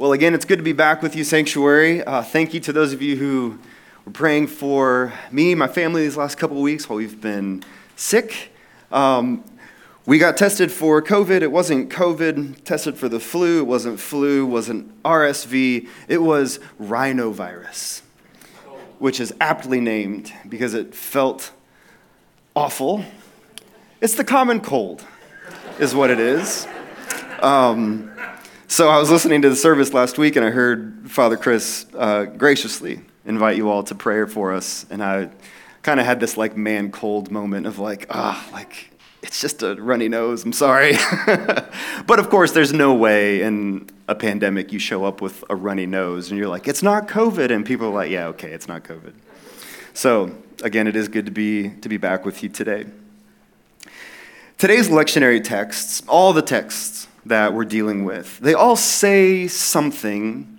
Well, again, it's good to be back with you, Sanctuary. Uh, thank you to those of you who were praying for me, my family, these last couple of weeks while we've been sick. Um, we got tested for COVID. It wasn't COVID. Tested for the flu. It wasn't flu. It wasn't RSV. It was rhinovirus, which is aptly named because it felt awful. It's the common cold, is what it is. Um, so I was listening to the service last week and I heard Father Chris uh, graciously invite you all to prayer for us. And I kind of had this like man cold moment of like, ah, oh, like it's just a runny nose. I'm sorry. but of course, there's no way in a pandemic you show up with a runny nose and you're like, it's not COVID. And people are like, yeah, okay, it's not COVID. So again, it is good to be, to be back with you today. Today's lectionary texts, all the texts, that we're dealing with. They all say something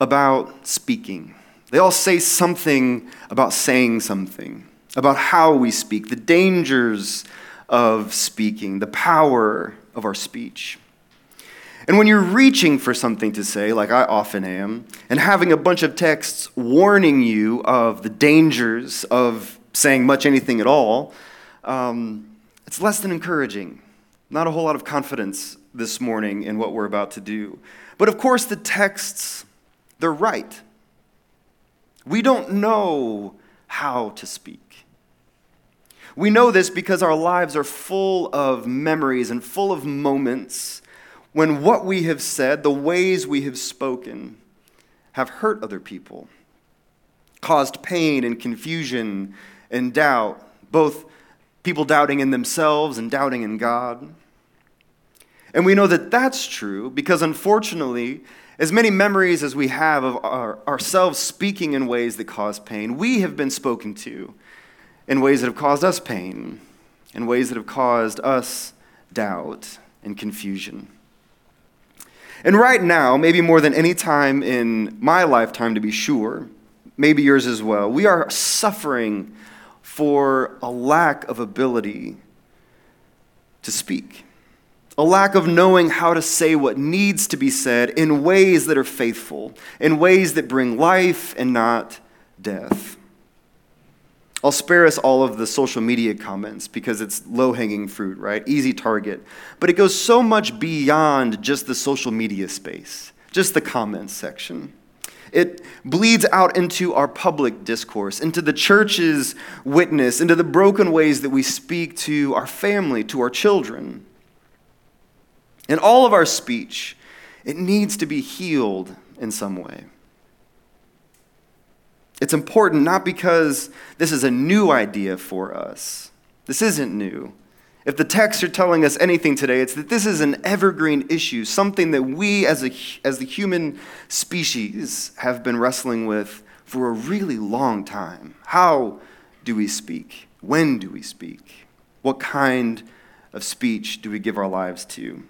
about speaking. They all say something about saying something, about how we speak, the dangers of speaking, the power of our speech. And when you're reaching for something to say, like I often am, and having a bunch of texts warning you of the dangers of saying much anything at all, um, it's less than encouraging. Not a whole lot of confidence this morning in what we're about to do. But of course, the texts, they're right. We don't know how to speak. We know this because our lives are full of memories and full of moments when what we have said, the ways we have spoken, have hurt other people, caused pain and confusion and doubt, both people doubting in themselves and doubting in God. And we know that that's true because unfortunately, as many memories as we have of our, ourselves speaking in ways that cause pain, we have been spoken to in ways that have caused us pain, in ways that have caused us doubt and confusion. And right now, maybe more than any time in my lifetime to be sure, maybe yours as well, we are suffering for a lack of ability to speak a lack of knowing how to say what needs to be said in ways that are faithful, in ways that bring life and not death. I'll spare us all of the social media comments because it's low hanging fruit, right? Easy target. But it goes so much beyond just the social media space, just the comments section. It bleeds out into our public discourse, into the church's witness, into the broken ways that we speak to our family, to our children. In all of our speech, it needs to be healed in some way. It's important not because this is a new idea for us. This isn't new. If the texts are telling us anything today, it's that this is an evergreen issue, something that we as, a, as the human species have been wrestling with for a really long time. How do we speak? When do we speak? What kind of speech do we give our lives to?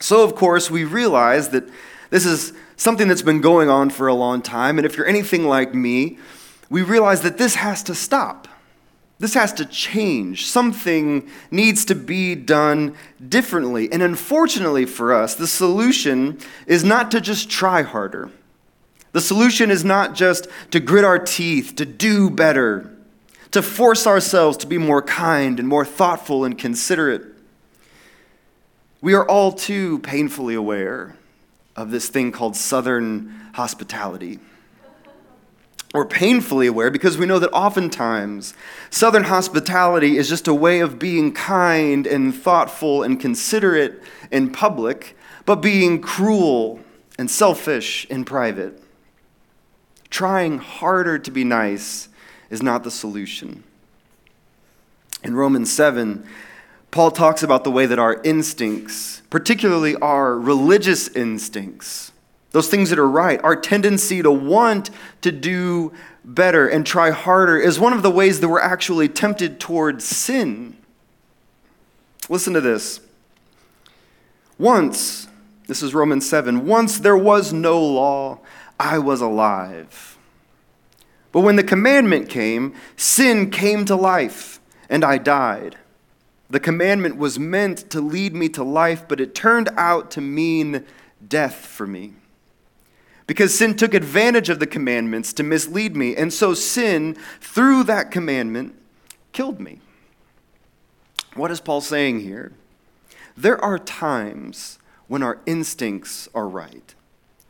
So, of course, we realize that this is something that's been going on for a long time. And if you're anything like me, we realize that this has to stop. This has to change. Something needs to be done differently. And unfortunately for us, the solution is not to just try harder. The solution is not just to grit our teeth, to do better, to force ourselves to be more kind and more thoughtful and considerate. We are all too painfully aware of this thing called Southern hospitality. We're painfully aware because we know that oftentimes Southern hospitality is just a way of being kind and thoughtful and considerate in public, but being cruel and selfish in private. Trying harder to be nice is not the solution. In Romans 7, Paul talks about the way that our instincts, particularly our religious instincts, those things that are right, our tendency to want to do better and try harder, is one of the ways that we're actually tempted towards sin. Listen to this. Once, this is Romans 7, once there was no law, I was alive. But when the commandment came, sin came to life, and I died. The commandment was meant to lead me to life, but it turned out to mean death for me. Because sin took advantage of the commandments to mislead me, and so sin, through that commandment, killed me. What is Paul saying here? There are times when our instincts are right,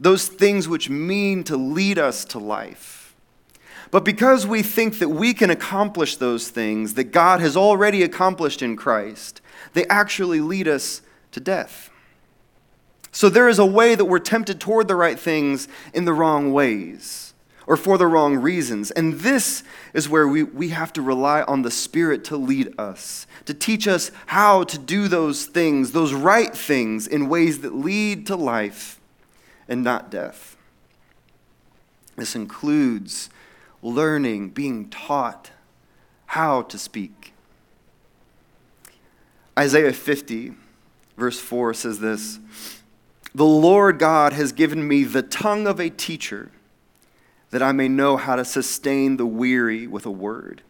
those things which mean to lead us to life. But because we think that we can accomplish those things that God has already accomplished in Christ, they actually lead us to death. So there is a way that we're tempted toward the right things in the wrong ways or for the wrong reasons. And this is where we, we have to rely on the Spirit to lead us, to teach us how to do those things, those right things, in ways that lead to life and not death. This includes learning, being taught how to speak. Isaiah 50, verse 4 says this The Lord God has given me the tongue of a teacher, that I may know how to sustain the weary with a word.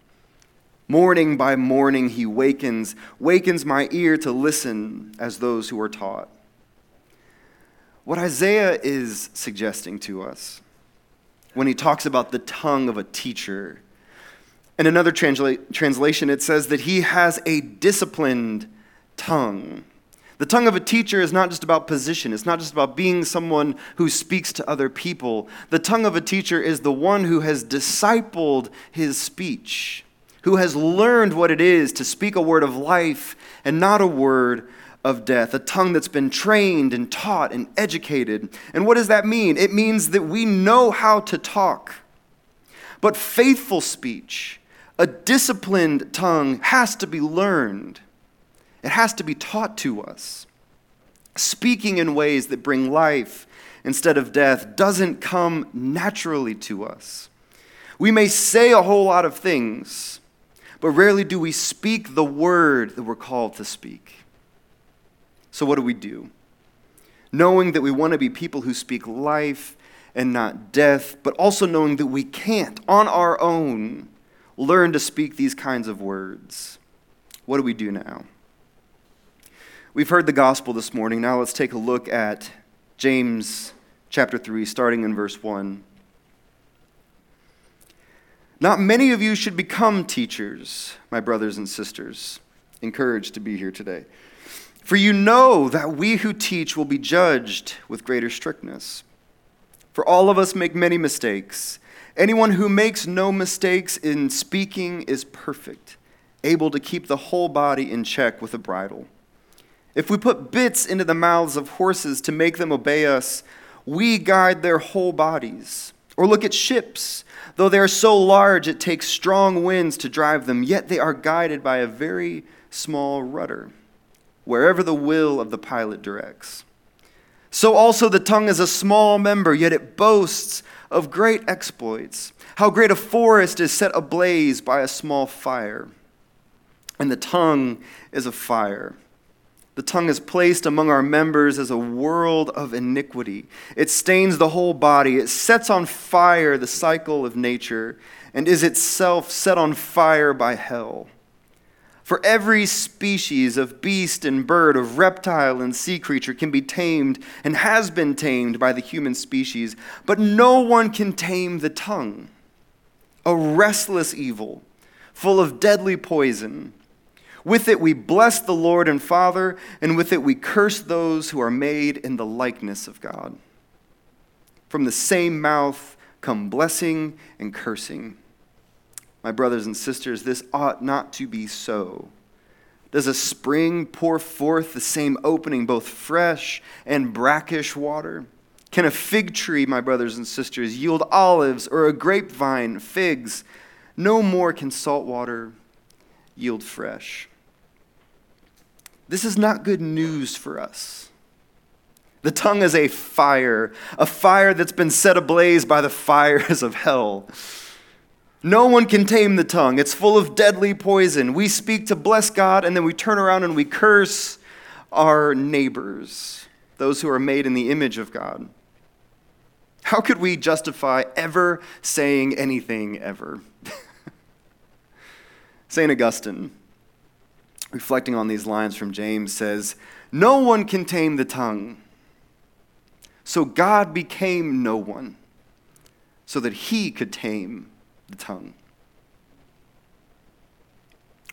Morning by morning he wakens, wakens my ear to listen as those who are taught. What Isaiah is suggesting to us when he talks about the tongue of a teacher, in another transla- translation, it says that he has a disciplined tongue. The tongue of a teacher is not just about position, it's not just about being someone who speaks to other people. The tongue of a teacher is the one who has discipled his speech, who has learned what it is to speak a word of life and not a word of death, a tongue that's been trained and taught and educated. And what does that mean? It means that we know how to talk. But faithful speech, a disciplined tongue, has to be learned. It has to be taught to us. Speaking in ways that bring life instead of death doesn't come naturally to us. We may say a whole lot of things, but rarely do we speak the word that we're called to speak. So, what do we do? Knowing that we want to be people who speak life and not death, but also knowing that we can't, on our own, learn to speak these kinds of words. What do we do now? We've heard the gospel this morning. Now let's take a look at James chapter 3, starting in verse 1. Not many of you should become teachers, my brothers and sisters. Encouraged to be here today. For you know that we who teach will be judged with greater strictness. For all of us make many mistakes. Anyone who makes no mistakes in speaking is perfect, able to keep the whole body in check with a bridle. If we put bits into the mouths of horses to make them obey us, we guide their whole bodies. Or look at ships. Though they are so large it takes strong winds to drive them, yet they are guided by a very small rudder, wherever the will of the pilot directs. So also the tongue is a small member, yet it boasts of great exploits. How great a forest is set ablaze by a small fire. And the tongue is a fire the tongue is placed among our members as a world of iniquity. It stains the whole body. It sets on fire the cycle of nature and is itself set on fire by hell. For every species of beast and bird, of reptile and sea creature can be tamed and has been tamed by the human species, but no one can tame the tongue. A restless evil, full of deadly poison. With it we bless the Lord and Father, and with it we curse those who are made in the likeness of God. From the same mouth come blessing and cursing. My brothers and sisters, this ought not to be so. Does a spring pour forth the same opening, both fresh and brackish water? Can a fig tree, my brothers and sisters, yield olives or a grapevine figs? No more can salt water yield fresh. This is not good news for us. The tongue is a fire, a fire that's been set ablaze by the fires of hell. No one can tame the tongue. It's full of deadly poison. We speak to bless God, and then we turn around and we curse our neighbors, those who are made in the image of God. How could we justify ever saying anything ever? St. Augustine reflecting on these lines from James, says, No one can tame the tongue. So God became no one so that he could tame the tongue.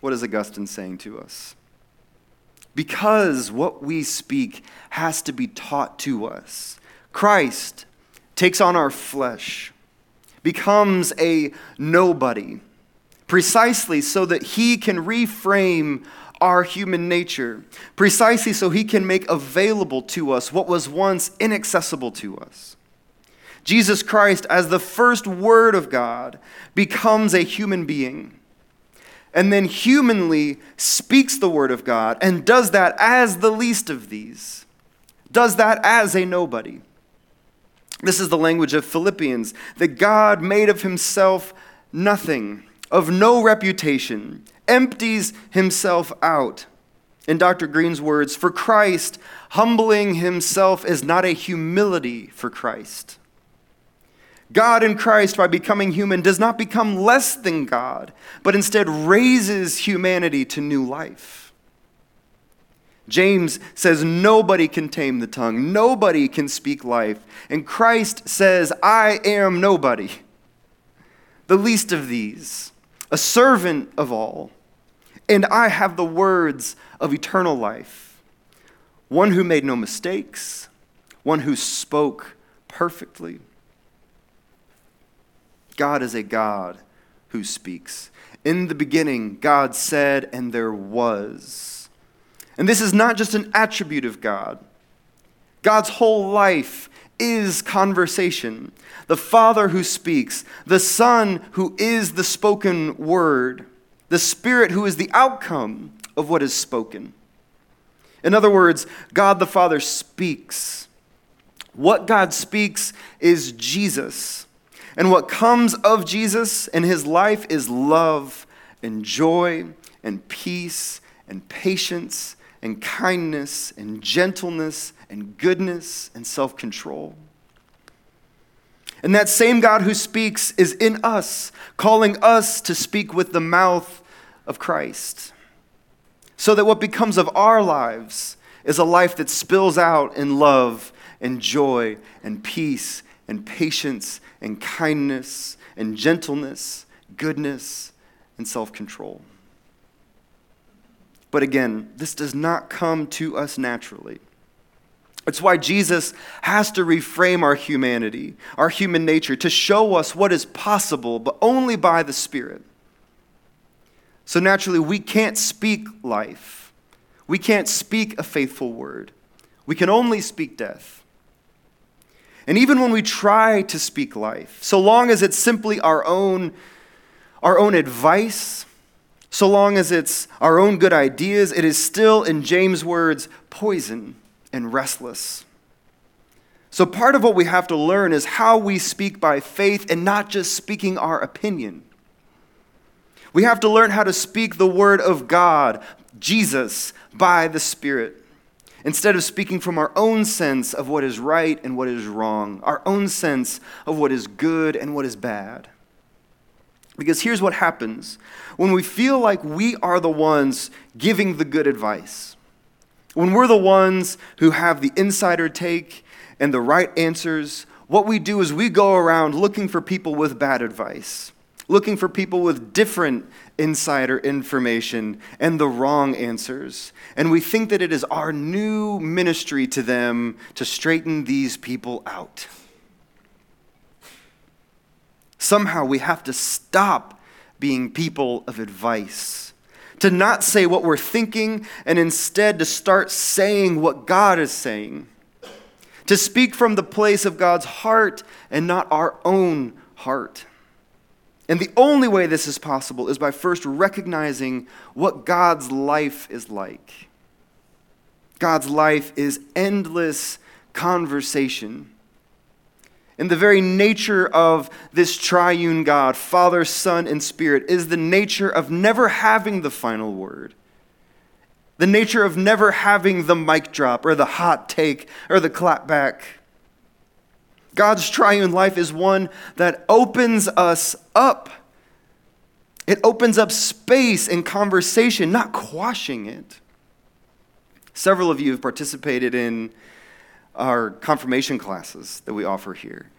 What is Augustine saying to us? Because what we speak has to be taught to us. Christ takes on our flesh, becomes a nobody, precisely so that he can reframe our human nature, precisely so he can make available to us what was once inaccessible to us. Jesus Christ, as the first Word of God, becomes a human being and then humanly speaks the Word of God and does that as the least of these, does that as a nobody. This is the language of Philippians that God made of himself nothing, of no reputation, empties himself out. In Dr. Green's words, for Christ, humbling himself is not a humility for Christ. God in Christ, by becoming human, does not become less than God, but instead raises humanity to new life. James says nobody can tame the tongue, nobody can speak life. And Christ says, I am nobody, the least of these, a servant of all, and I have the words of eternal life. One who made no mistakes, one who spoke perfectly. God is a God who speaks. In the beginning, God said, and there was. And this is not just an attribute of God. God's whole life is conversation. The Father who speaks, the Son who is the spoken word, the Spirit who is the outcome of what is spoken. In other words, God the Father speaks. What God speaks is Jesus. And what comes of Jesus and his life is love and joy and peace and patience and kindness and gentleness and goodness and self control. And that same God who speaks is in us, calling us to speak with the mouth of Christ. So that what becomes of our lives is a life that spills out in love and joy and peace and patience and kindness and gentleness, goodness, and self control. But again, this does not come to us naturally. It's why Jesus has to reframe our humanity, our human nature, to show us what is possible, but only by the Spirit. So naturally, we can't speak life. We can't speak a faithful word. We can only speak death. And even when we try to speak life, so long as it's simply our own, our own advice, so long as it's our own good ideas, it is still, in James' words, poison and restless. So, part of what we have to learn is how we speak by faith and not just speaking our opinion. We have to learn how to speak the word of God, Jesus, by the Spirit instead of speaking from our own sense of what is right and what is wrong, our own sense of what is good and what is bad. Because here's what happens when we feel like we are the ones giving the good advice, when we're the ones who have the insider take and the right answers, what we do is we go around looking for people with bad advice looking for people with different insider information and the wrong answers. And we think that it is our new ministry to them to straighten these people out. Somehow we have to stop being people of advice, to not say what we're thinking, and instead to start saying what God is saying, to speak from the place of God's heart and not our own heart. And the only way this is possible is by first recognizing what God's life is like. God's life is endless conversation. And the very nature of this triune God, Father, Son, and Spirit, is the nature of never having the final word. The nature of never having the mic drop or the hot take or the clap back. God's triune life is one that opens us up. It opens up space and conversation, not quashing it. Several of you have participated in our confirmation classes that we offer here.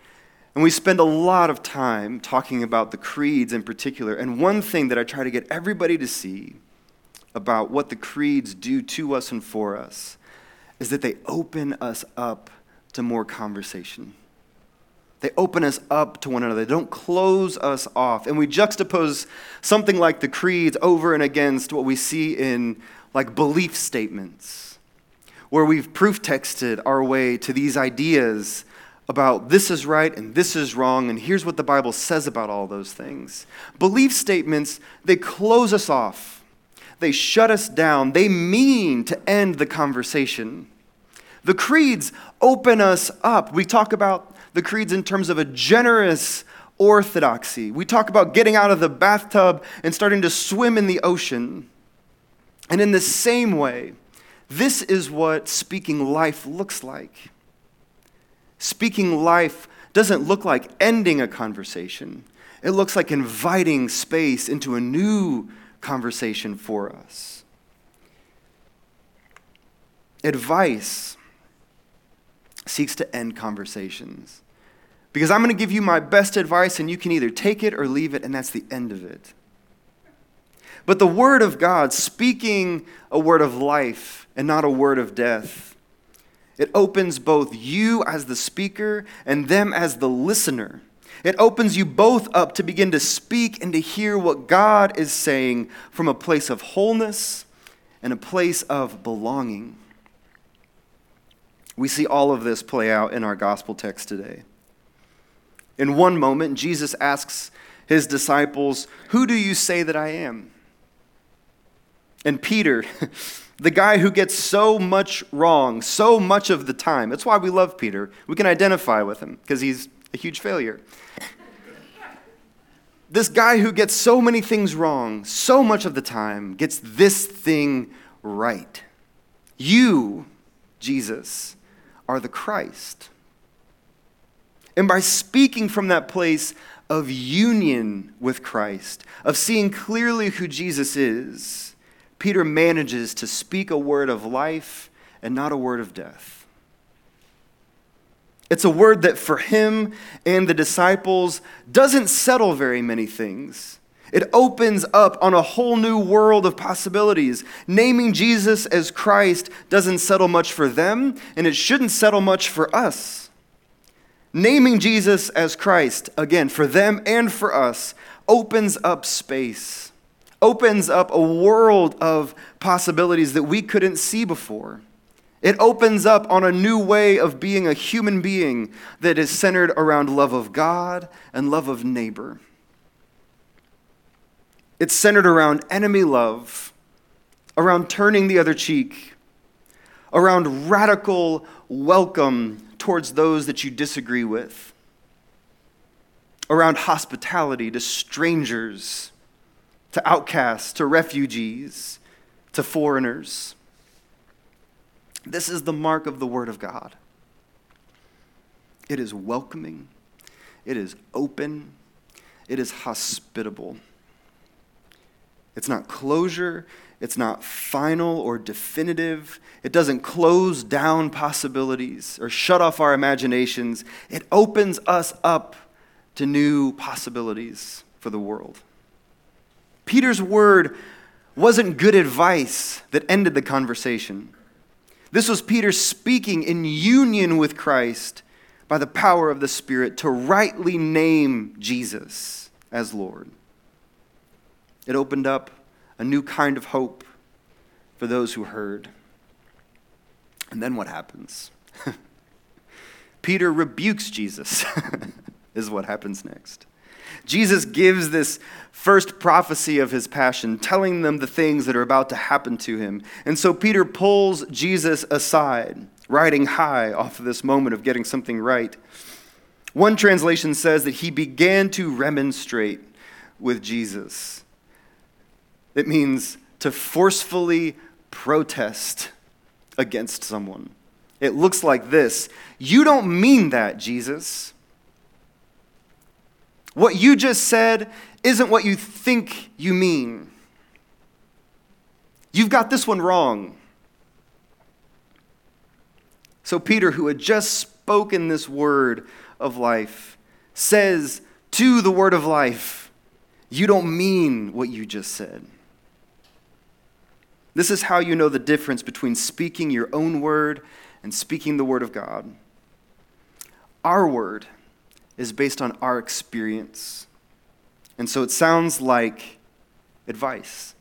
And we spend a lot of time talking about the creeds in particular. And one thing that I try to get everybody to see about what the creeds do to us and for us is that they open us up to more conversation. They open us up to one another. They don't close us off. And we juxtapose something like the creeds over and against what we see in like belief statements, where we've proof texted our way to these ideas about this is right and this is wrong, and here's what the Bible says about all those things. Belief statements, they close us off, they shut us down, they mean to end the conversation. The creeds open us up. We talk about the creeds in terms of a generous orthodoxy. We talk about getting out of the bathtub and starting to swim in the ocean. And in the same way, this is what speaking life looks like. Speaking life doesn't look like ending a conversation, it looks like inviting space into a new conversation for us. Advice seeks to end conversations. Because I'm going to give you my best advice, and you can either take it or leave it, and that's the end of it. But the Word of God, speaking a word of life and not a word of death, it opens both you as the speaker and them as the listener. It opens you both up to begin to speak and to hear what God is saying from a place of wholeness and a place of belonging. We see all of this play out in our gospel text today. In one moment, Jesus asks his disciples, Who do you say that I am? And Peter, the guy who gets so much wrong so much of the time, that's why we love Peter. We can identify with him because he's a huge failure. this guy who gets so many things wrong so much of the time gets this thing right. You, Jesus, are the Christ and by speaking from that place of union with Christ, of seeing clearly who Jesus is, Peter manages to speak a word of life and not a word of death. It's a word that for him and the disciples doesn't settle very many things. It opens up on a whole new world of possibilities. Naming Jesus as Christ doesn't settle much for them, and it shouldn't settle much for us. Naming Jesus as Christ, again, for them and for us, opens up space, opens up a world of possibilities that we couldn't see before. It opens up on a new way of being a human being that is centered around love of God and love of neighbor. It's centered around enemy love, around turning the other cheek, around radical welcome towards those that you disagree with, around hospitality to strangers, to outcasts, to refugees, to foreigners. This is the mark of the Word of God. It is welcoming, it is open, it is hospitable. It's not closure, it's not final or definitive. It doesn't close down possibilities or shut off our imaginations. It opens us up to new possibilities for the world. Peter's word wasn't good advice that ended the conversation. This was Peter speaking in union with Christ by the power of the Spirit to rightly name Jesus as Lord. It opened up a new kind of hope for those who heard. And then what happens? Peter rebukes Jesus, is what happens next. Jesus gives this first prophecy of his passion, telling them the things that are about to happen to him. And so Peter pulls Jesus aside, riding high off of this moment of getting something right. One translation says that he began to remonstrate with Jesus. It means to forcefully protest against someone. It looks like this You don't mean that, Jesus. What you just said isn't what you think you mean. You've got this one wrong. So Peter, who had just spoken this word of life, says to the word of life, You don't mean what you just said. This is how you know the difference between speaking your own word and speaking the word of God. Our word is based on our experience. And so it sounds like advice.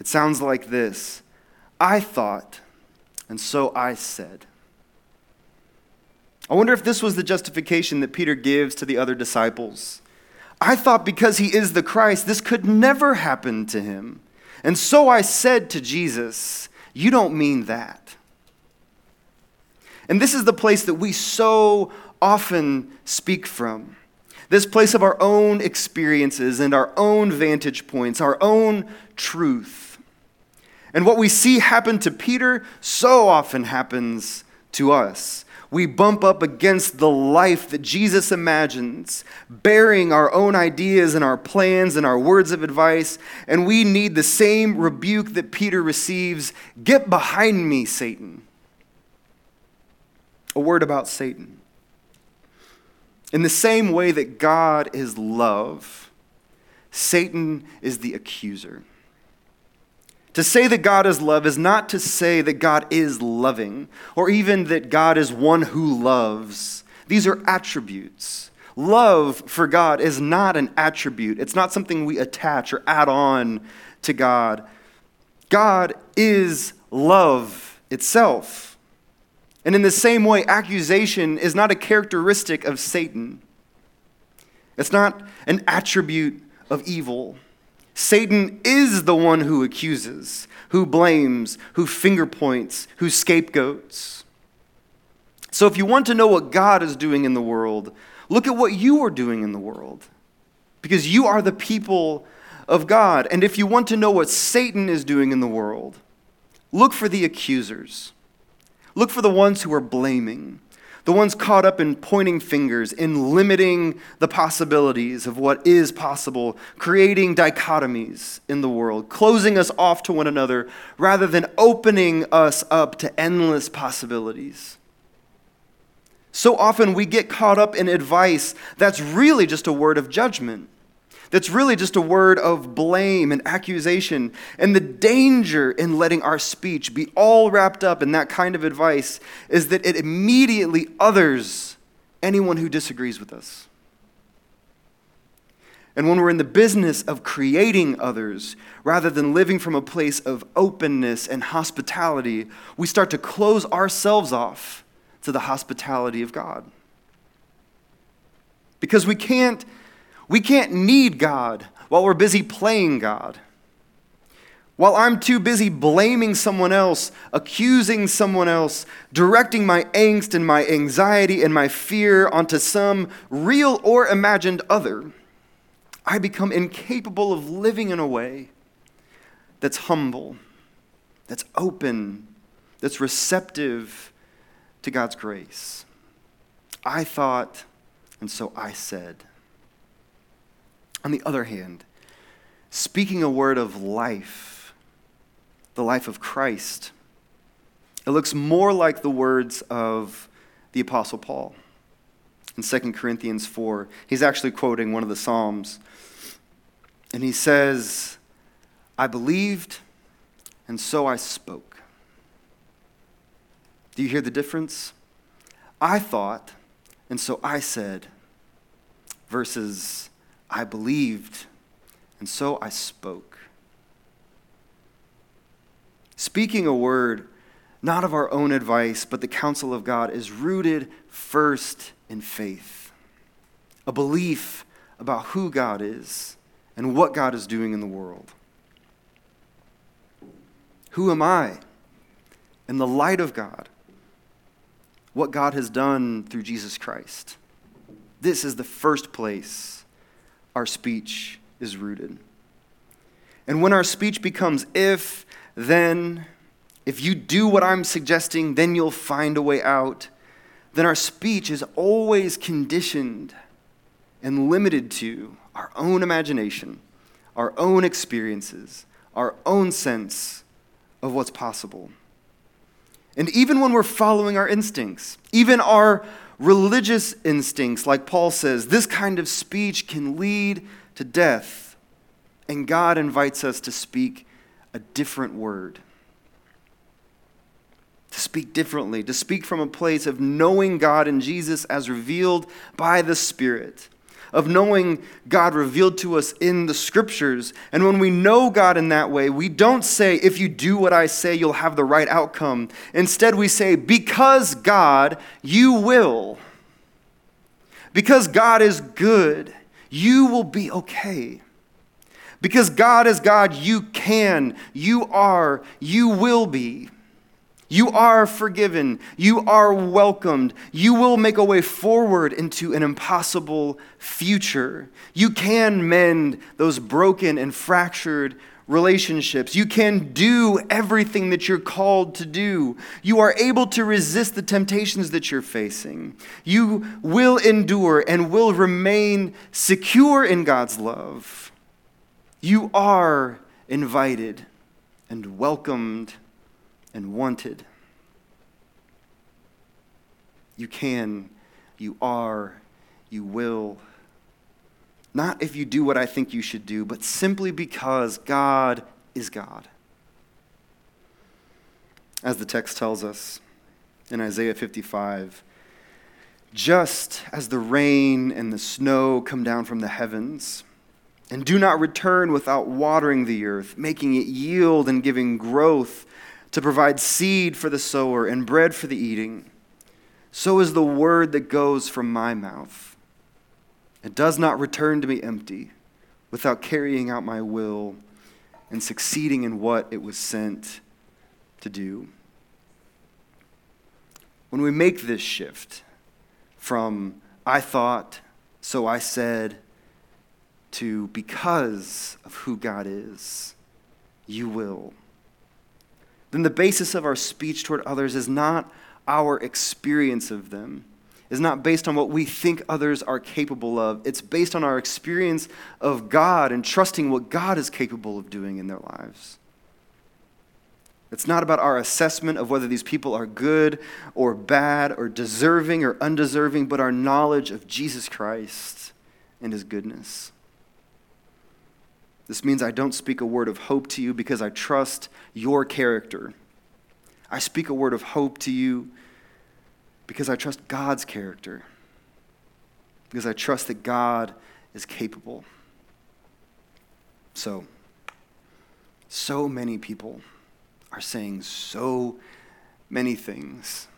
It sounds like this I thought, and so I said. I wonder if this was the justification that Peter gives to the other disciples. I thought because he is the Christ, this could never happen to him. And so I said to Jesus, You don't mean that. And this is the place that we so often speak from. This place of our own experiences and our own vantage points, our own truth. And what we see happen to Peter so often happens to us we bump up against the life that Jesus imagines, bearing our own ideas and our plans and our words of advice, and we need the same rebuke that Peter receives Get behind me, Satan. A word about Satan. In the same way that God is love, Satan is the accuser. To say that God is love is not to say that God is loving or even that God is one who loves. These are attributes. Love for God is not an attribute, it's not something we attach or add on to God. God is love itself. And in the same way, accusation is not a characteristic of Satan. It's not an attribute of evil. Satan is the one who accuses, who blames, who finger points, who scapegoats. So if you want to know what God is doing in the world, look at what you are doing in the world. Because you are the people of God. And if you want to know what Satan is doing in the world, look for the accusers. Look for the ones who are blaming the ones caught up in pointing fingers, in limiting the possibilities of what is possible, creating dichotomies in the world, closing us off to one another rather than opening us up to endless possibilities. So often we get caught up in advice that's really just a word of judgment that's really just a word of blame and accusation. And the danger in letting our speech be all wrapped up in that kind of advice is that it immediately others anyone who disagrees with us. And when we're in the business of creating others, rather than living from a place of openness and hospitality, we start to close ourselves off to the hospitality of God. Because we can't we can't need God while we're busy playing God. While I'm too busy blaming someone else, accusing someone else, directing my angst and my anxiety and my fear onto some real or imagined other, I become incapable of living in a way that's humble, that's open, that's receptive to God's grace. I thought, and so I said. On the other hand, speaking a word of life, the life of Christ, it looks more like the words of the Apostle Paul in 2 Corinthians 4. He's actually quoting one of the Psalms. And he says, I believed, and so I spoke. Do you hear the difference? I thought, and so I said, versus I believed, and so I spoke. Speaking a word, not of our own advice, but the counsel of God, is rooted first in faith, a belief about who God is and what God is doing in the world. Who am I? In the light of God, what God has done through Jesus Christ. This is the first place our speech is rooted. And when our speech becomes if, then, if you do what I'm suggesting, then you'll find a way out, then our speech is always conditioned and limited to our own imagination, our own experiences, our own sense of what's possible. And even when we're following our instincts, even our religious instincts, like Paul says, this kind of speech can lead to death. And God invites us to speak a different word. To speak differently, to speak from a place of knowing God and Jesus as revealed by the Spirit of knowing God revealed to us in the scriptures. And when we know God in that way, we don't say, if you do what I say, you'll have the right outcome. Instead, we say, because God, you will. Because God is good, you will be okay. Because God is God, you can, you are, you will be. You are forgiven. You are welcomed. You will make a way forward into an impossible future. You can mend those broken and fractured relationships. You can do everything that you're called to do. You are able to resist the temptations that you're facing. You will endure and will remain secure in God's love. You are invited and welcomed and wanted. You can, you are, you will. Not if you do what I think you should do, but simply because God is God. As the text tells us in Isaiah 55, just as the rain and the snow come down from the heavens, and do not return without watering the earth, making it yield and giving growth to provide seed for the sower and bread for the eating. So is the word that goes from my mouth. It does not return to me empty without carrying out my will and succeeding in what it was sent to do. When we make this shift from I thought, so I said, to because of who God is, you will. Then the basis of our speech toward others is not our experience of them, is not based on what we think others are capable of. It's based on our experience of God and trusting what God is capable of doing in their lives. It's not about our assessment of whether these people are good or bad or deserving or undeserving, but our knowledge of Jesus Christ and his goodness. This means I don't speak a word of hope to you because I trust your character. I speak a word of hope to you because I trust God's character, because I trust that God is capable. So, so many people are saying so many things.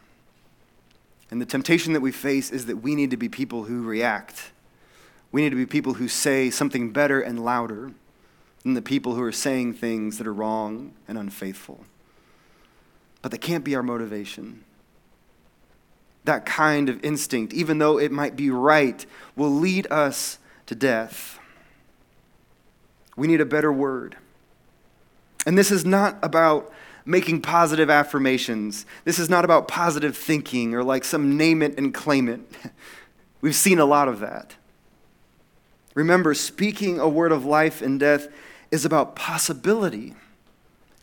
And the temptation that we face is that we need to be people who react. We need to be people who say something better and louder than the people who are saying things that are wrong and unfaithful. But that can't be our motivation. That kind of instinct, even though it might be right, will lead us to death. We need a better word. And this is not about making positive affirmations. This is not about positive thinking or like some name it and claim it. We've seen a lot of that. Remember, speaking a word of life and death is about possibility.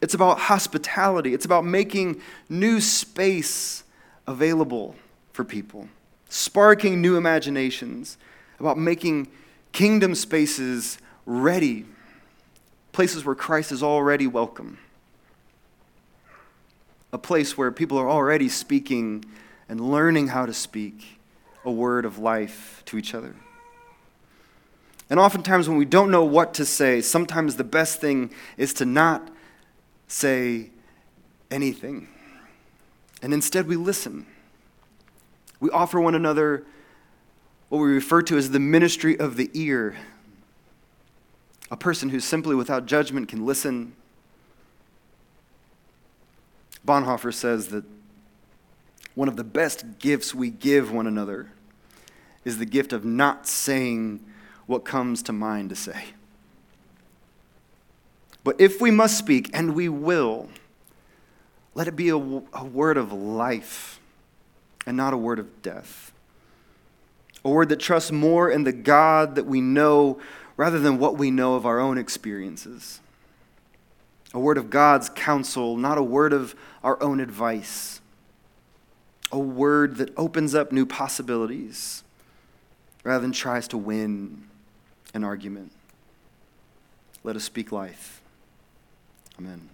It's about hospitality. It's about making new space available for people, sparking new imaginations, about making kingdom spaces ready, places where Christ is already welcome, a place where people are already speaking and learning how to speak a word of life to each other. And oftentimes, when we don't know what to say, sometimes the best thing is to not say anything. And instead, we listen. We offer one another what we refer to as the ministry of the ear. A person who simply, without judgment, can listen. Bonhoeffer says that one of the best gifts we give one another is the gift of not saying what comes to mind to say. But if we must speak, and we will, let it be a, a, word of life and not a word of death. A word that trusts more in the God that we know rather than what we know of our own experiences. A word of God's counsel, not a word of our own advice. a word that opens up new possibilities rather than tries to win an argument. Let us speak life. Amen.